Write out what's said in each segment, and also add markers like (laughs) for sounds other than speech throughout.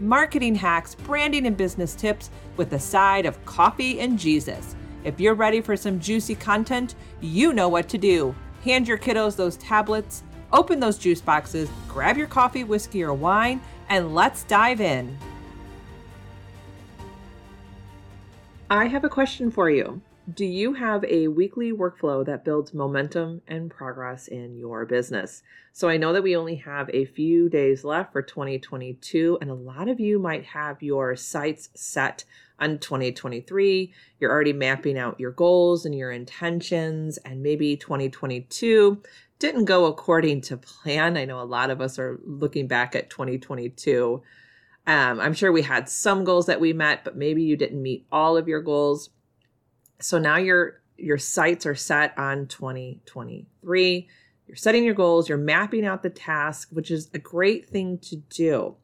marketing hacks, branding and business tips with a side of coffee and Jesus. If you're ready for some juicy content, you know what to do. Hand your kiddos those tablets, open those juice boxes, grab your coffee, whiskey, or wine, and let's dive in. I have a question for you. Do you have a weekly workflow that builds momentum and progress in your business? So I know that we only have a few days left for 2022, and a lot of you might have your sights set on 2023. You're already mapping out your goals and your intentions, and maybe 2022 didn't go according to plan. I know a lot of us are looking back at 2022. Um, I'm sure we had some goals that we met, but maybe you didn't meet all of your goals. So now your your sights are set on 2023. You're setting your goals, you're mapping out the task, which is a great thing to do.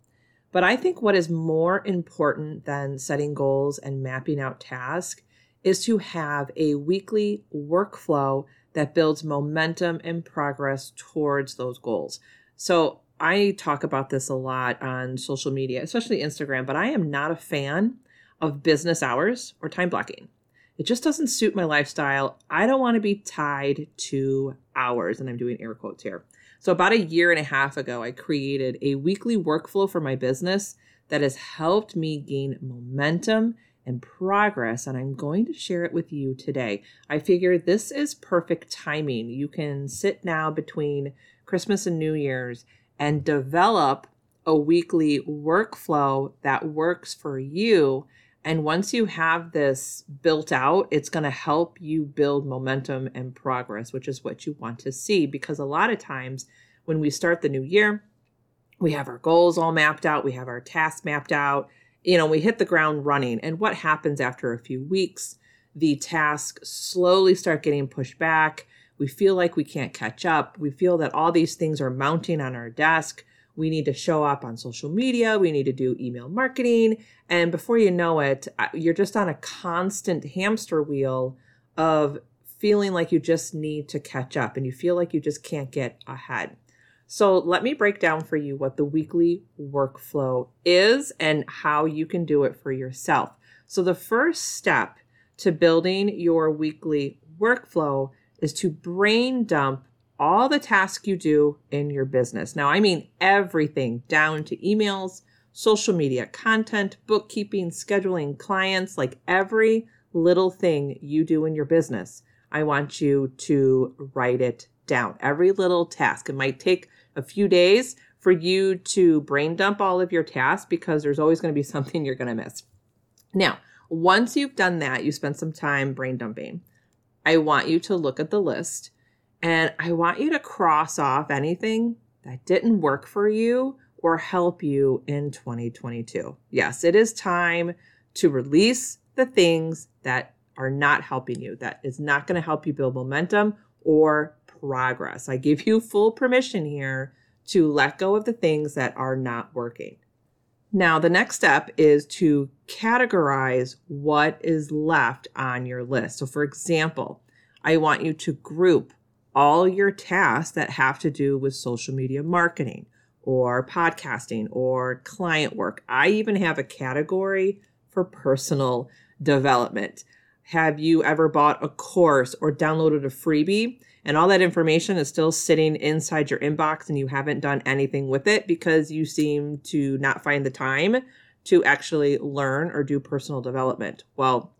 But I think what is more important than setting goals and mapping out tasks is to have a weekly workflow that builds momentum and progress towards those goals. So I talk about this a lot on social media, especially Instagram, but I am not a fan of business hours or time blocking. It just doesn't suit my lifestyle. I don't want to be tied to hours, and I'm doing air quotes here. So, about a year and a half ago, I created a weekly workflow for my business that has helped me gain momentum and progress, and I'm going to share it with you today. I figure this is perfect timing. You can sit now between Christmas and New Year's and develop a weekly workflow that works for you. And once you have this built out, it's going to help you build momentum and progress, which is what you want to see. Because a lot of times when we start the new year, we have our goals all mapped out, we have our tasks mapped out, you know, we hit the ground running. And what happens after a few weeks? The tasks slowly start getting pushed back we feel like we can't catch up. We feel that all these things are mounting on our desk. We need to show up on social media. We need to do email marketing. And before you know it, you're just on a constant hamster wheel of feeling like you just need to catch up and you feel like you just can't get ahead. So, let me break down for you what the weekly workflow is and how you can do it for yourself. So, the first step to building your weekly workflow is to brain dump all the tasks you do in your business. Now, I mean everything down to emails, social media content, bookkeeping, scheduling clients, like every little thing you do in your business. I want you to write it down. Every little task. It might take a few days for you to brain dump all of your tasks because there's always going to be (laughs) something you're going to miss. Now, once you've done that, you spend some time brain dumping. I want you to look at the list and I want you to cross off anything that didn't work for you or help you in 2022. Yes, it is time to release the things that are not helping you, that is not going to help you build momentum or progress. I give you full permission here to let go of the things that are not working. Now, the next step is to categorize what is left on your list. So, for example, I want you to group all your tasks that have to do with social media marketing or podcasting or client work. I even have a category for personal development. Have you ever bought a course or downloaded a freebie and all that information is still sitting inside your inbox and you haven't done anything with it because you seem to not find the time to actually learn or do personal development. Well,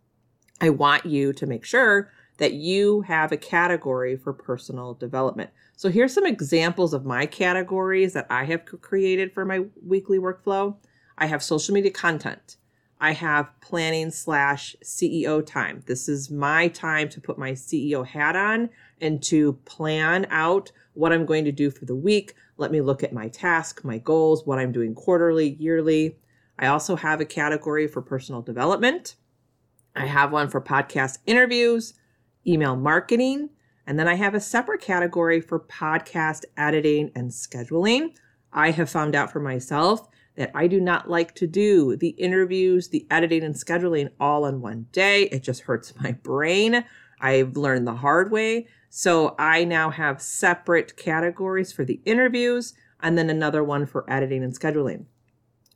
I want you to make sure that you have a category for personal development. So here's some examples of my categories that I have created for my weekly workflow. I have social media content. I have planning slash CEO time. This is my time to put my CEO hat on and to plan out what I'm going to do for the week. Let me look at my task, my goals, what I'm doing quarterly, yearly. I also have a category for personal development. I have one for podcast interviews, email marketing, and then I have a separate category for podcast editing and scheduling. I have found out for myself that I do not like to do the interviews, the editing, and scheduling all in one day. It just hurts my brain. I've learned the hard way. So I now have separate categories for the interviews and then another one for editing and scheduling.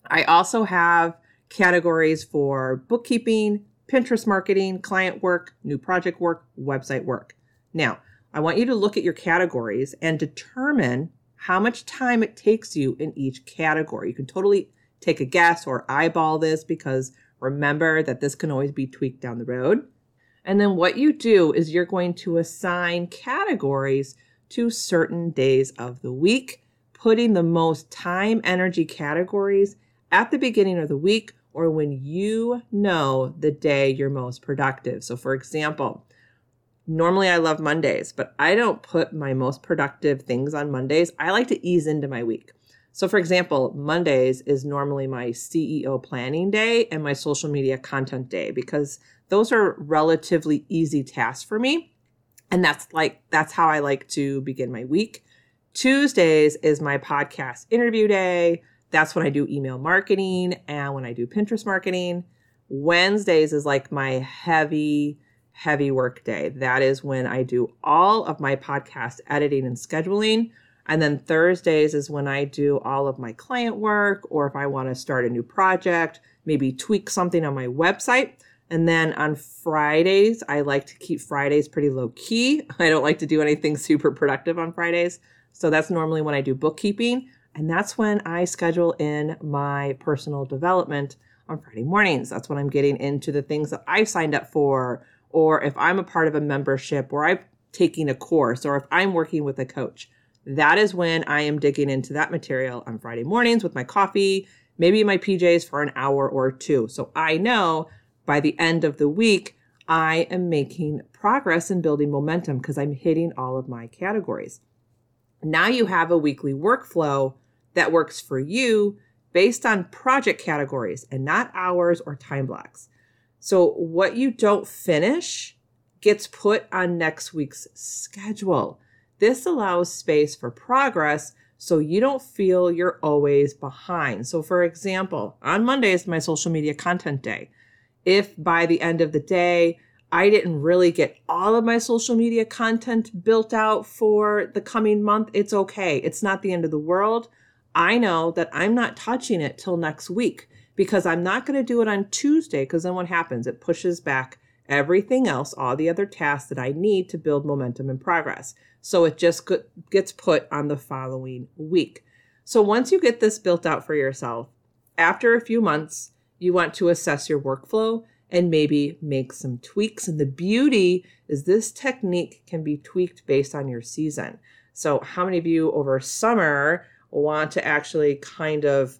I also have categories for bookkeeping, Pinterest marketing, client work, new project work, website work. Now, I want you to look at your categories and determine how much time it takes you in each category. You can totally take a guess or eyeball this because remember that this can always be tweaked down the road. And then what you do is you're going to assign categories to certain days of the week, putting the most time energy categories at the beginning of the week or when you know the day you're most productive. So, for example, Normally, I love Mondays, but I don't put my most productive things on Mondays. I like to ease into my week. So, for example, Mondays is normally my CEO planning day and my social media content day because those are relatively easy tasks for me. And that's like, that's how I like to begin my week. Tuesdays is my podcast interview day. That's when I do email marketing and when I do Pinterest marketing. Wednesdays is like my heavy, heavy work day. That is when I do all of my podcast editing and scheduling. And then Thursdays is when I do all of my client work, or if I want to start a new project, maybe tweak something on my website. And then on Fridays, I like to keep Fridays pretty low key. (laughs) I don't like to do anything super productive on Fridays. So that's normally when I do bookkeeping. And that's when I schedule in my personal development on Friday mornings. That's when I'm getting into the things that I've signed up for or if I'm a part of a membership or I'm taking a course or if I'm working with a coach. That is when I am digging into that material on Friday mornings with my coffee, maybe my PJs for an hour or two. So I know by the end of the week, I am making progress and building momentum because I'm hitting all of my categories. Now you have a weekly workflow that works for you based on project categories and not hours or time blocks. So what you don't finish gets put on next week's schedule. This allows space for progress so you don't feel you're always behind. So, for example, on Monday is my social media content day. If by the end of the day, I didn't really get all of my social media content built out for the coming month, it's okay. It's not the end of the world. I know that I'm not touching it till next week because I'm not going to do it on Tuesday because then what happens? It pushes back everything else, all the other tasks that I need to build momentum and progress. So it just gets put on the following week. So once you get this built out for yourself, after a few months, you want to assess your workflow and maybe make some tweaks. And the beauty is this technique can be tweaked based on your season. So, how many of you over summer want to actually kind of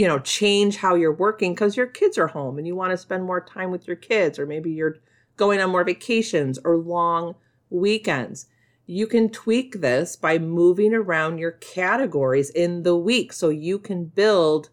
you know, change how you're working because your kids are home and you want to spend more time with your kids, or maybe you're going on more vacations or long weekends. You can tweak this by moving around your categories in the week so you can build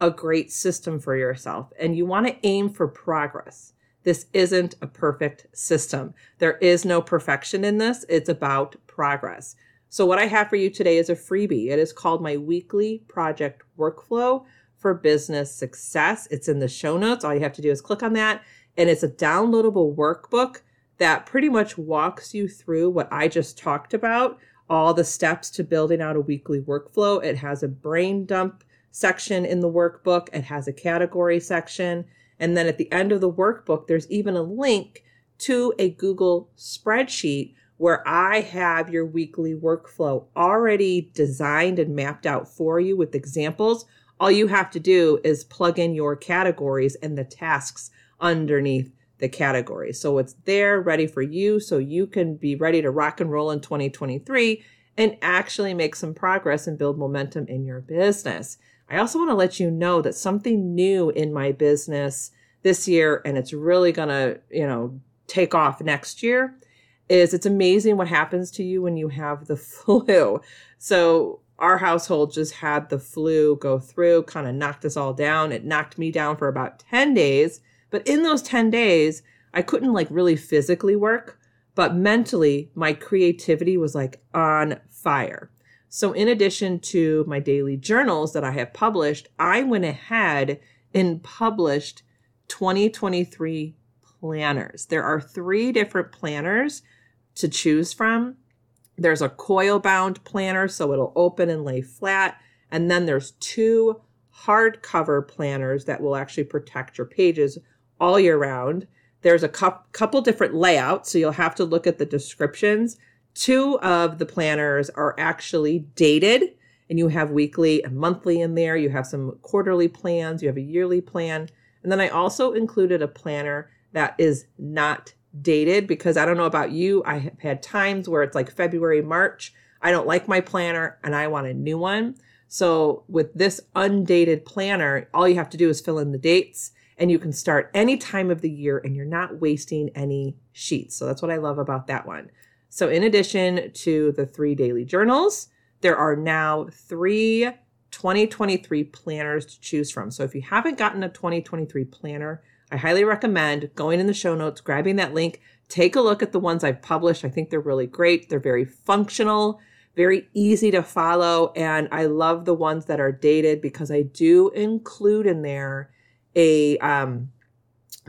a great system for yourself. And you want to aim for progress. This isn't a perfect system. There is no perfection in this. It's about progress. So, what I have for you today is a freebie. It is called my weekly project workflow for business success. It's in the show notes. All you have to do is click on that. And it's a downloadable workbook that pretty much walks you through what I just talked about all the steps to building out a weekly workflow. It has a brain dump section in the workbook, it has a category section. And then at the end of the workbook, there's even a link to a Google spreadsheet where I have your weekly workflow already designed and mapped out for you with examples all you have to do is plug in your categories and the tasks underneath the categories. So it's there ready for you so you can be ready to rock and roll in 2023 and actually make some progress and build momentum in your business. I also want to let you know that something new in my business this year and it's really going to, you know, take off next year is it's amazing what happens to you when you have the (laughs) flu. So our household just had the flu go through, kind of knocked us all down. It knocked me down for about 10 days, But in those 10 days, I couldn't like really physically work, but mentally, my creativity was like on fire. So, in addition to my daily journals that I have published, I went ahead and published 2023 planners. There are three different planners to choose from. There's a coil bound planner, so it'll open and lay flat. And then there's two hardcover planners that will actually protect your pages all year round. There's a couple different layouts, so you'll have to look at the descriptions. Two of the planners are actually dated, and you have weekly and monthly in there. You have some quarterly plans, you have a yearly plan. And then I also included a planner that is not dated because I don't know about you. I have had times where it's like February, March. I don't like my planner and I want a new one. So with this undated planner, all you have to do is fill in the dates and you can start any time of the year and you're not wasting any sheets. So that's what I love about that one. So in addition to the three daily journals, there are now three 2023 planners to choose from. So if you haven't gotten a 2023 planner, I highly recommend going in the show notes, grabbing that link, take a look at the ones I've published. I think they're really great. They're very functional, very easy to follow. And I love the ones that are dated because I do include in there a, um,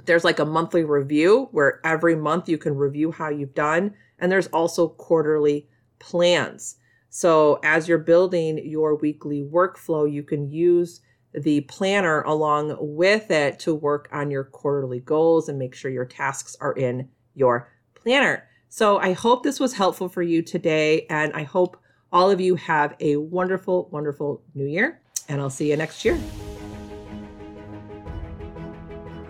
there's like a monthly review where every month you can review how you've done. And there's also quarterly plans. So as you're building your weekly workflow, you can use the planner along with it to work on your quarterly goals and make sure your tasks are in your planner. So I hope this was helpful for you today. And I hope all of you have a wonderful, wonderful new year. And I'll see you next year.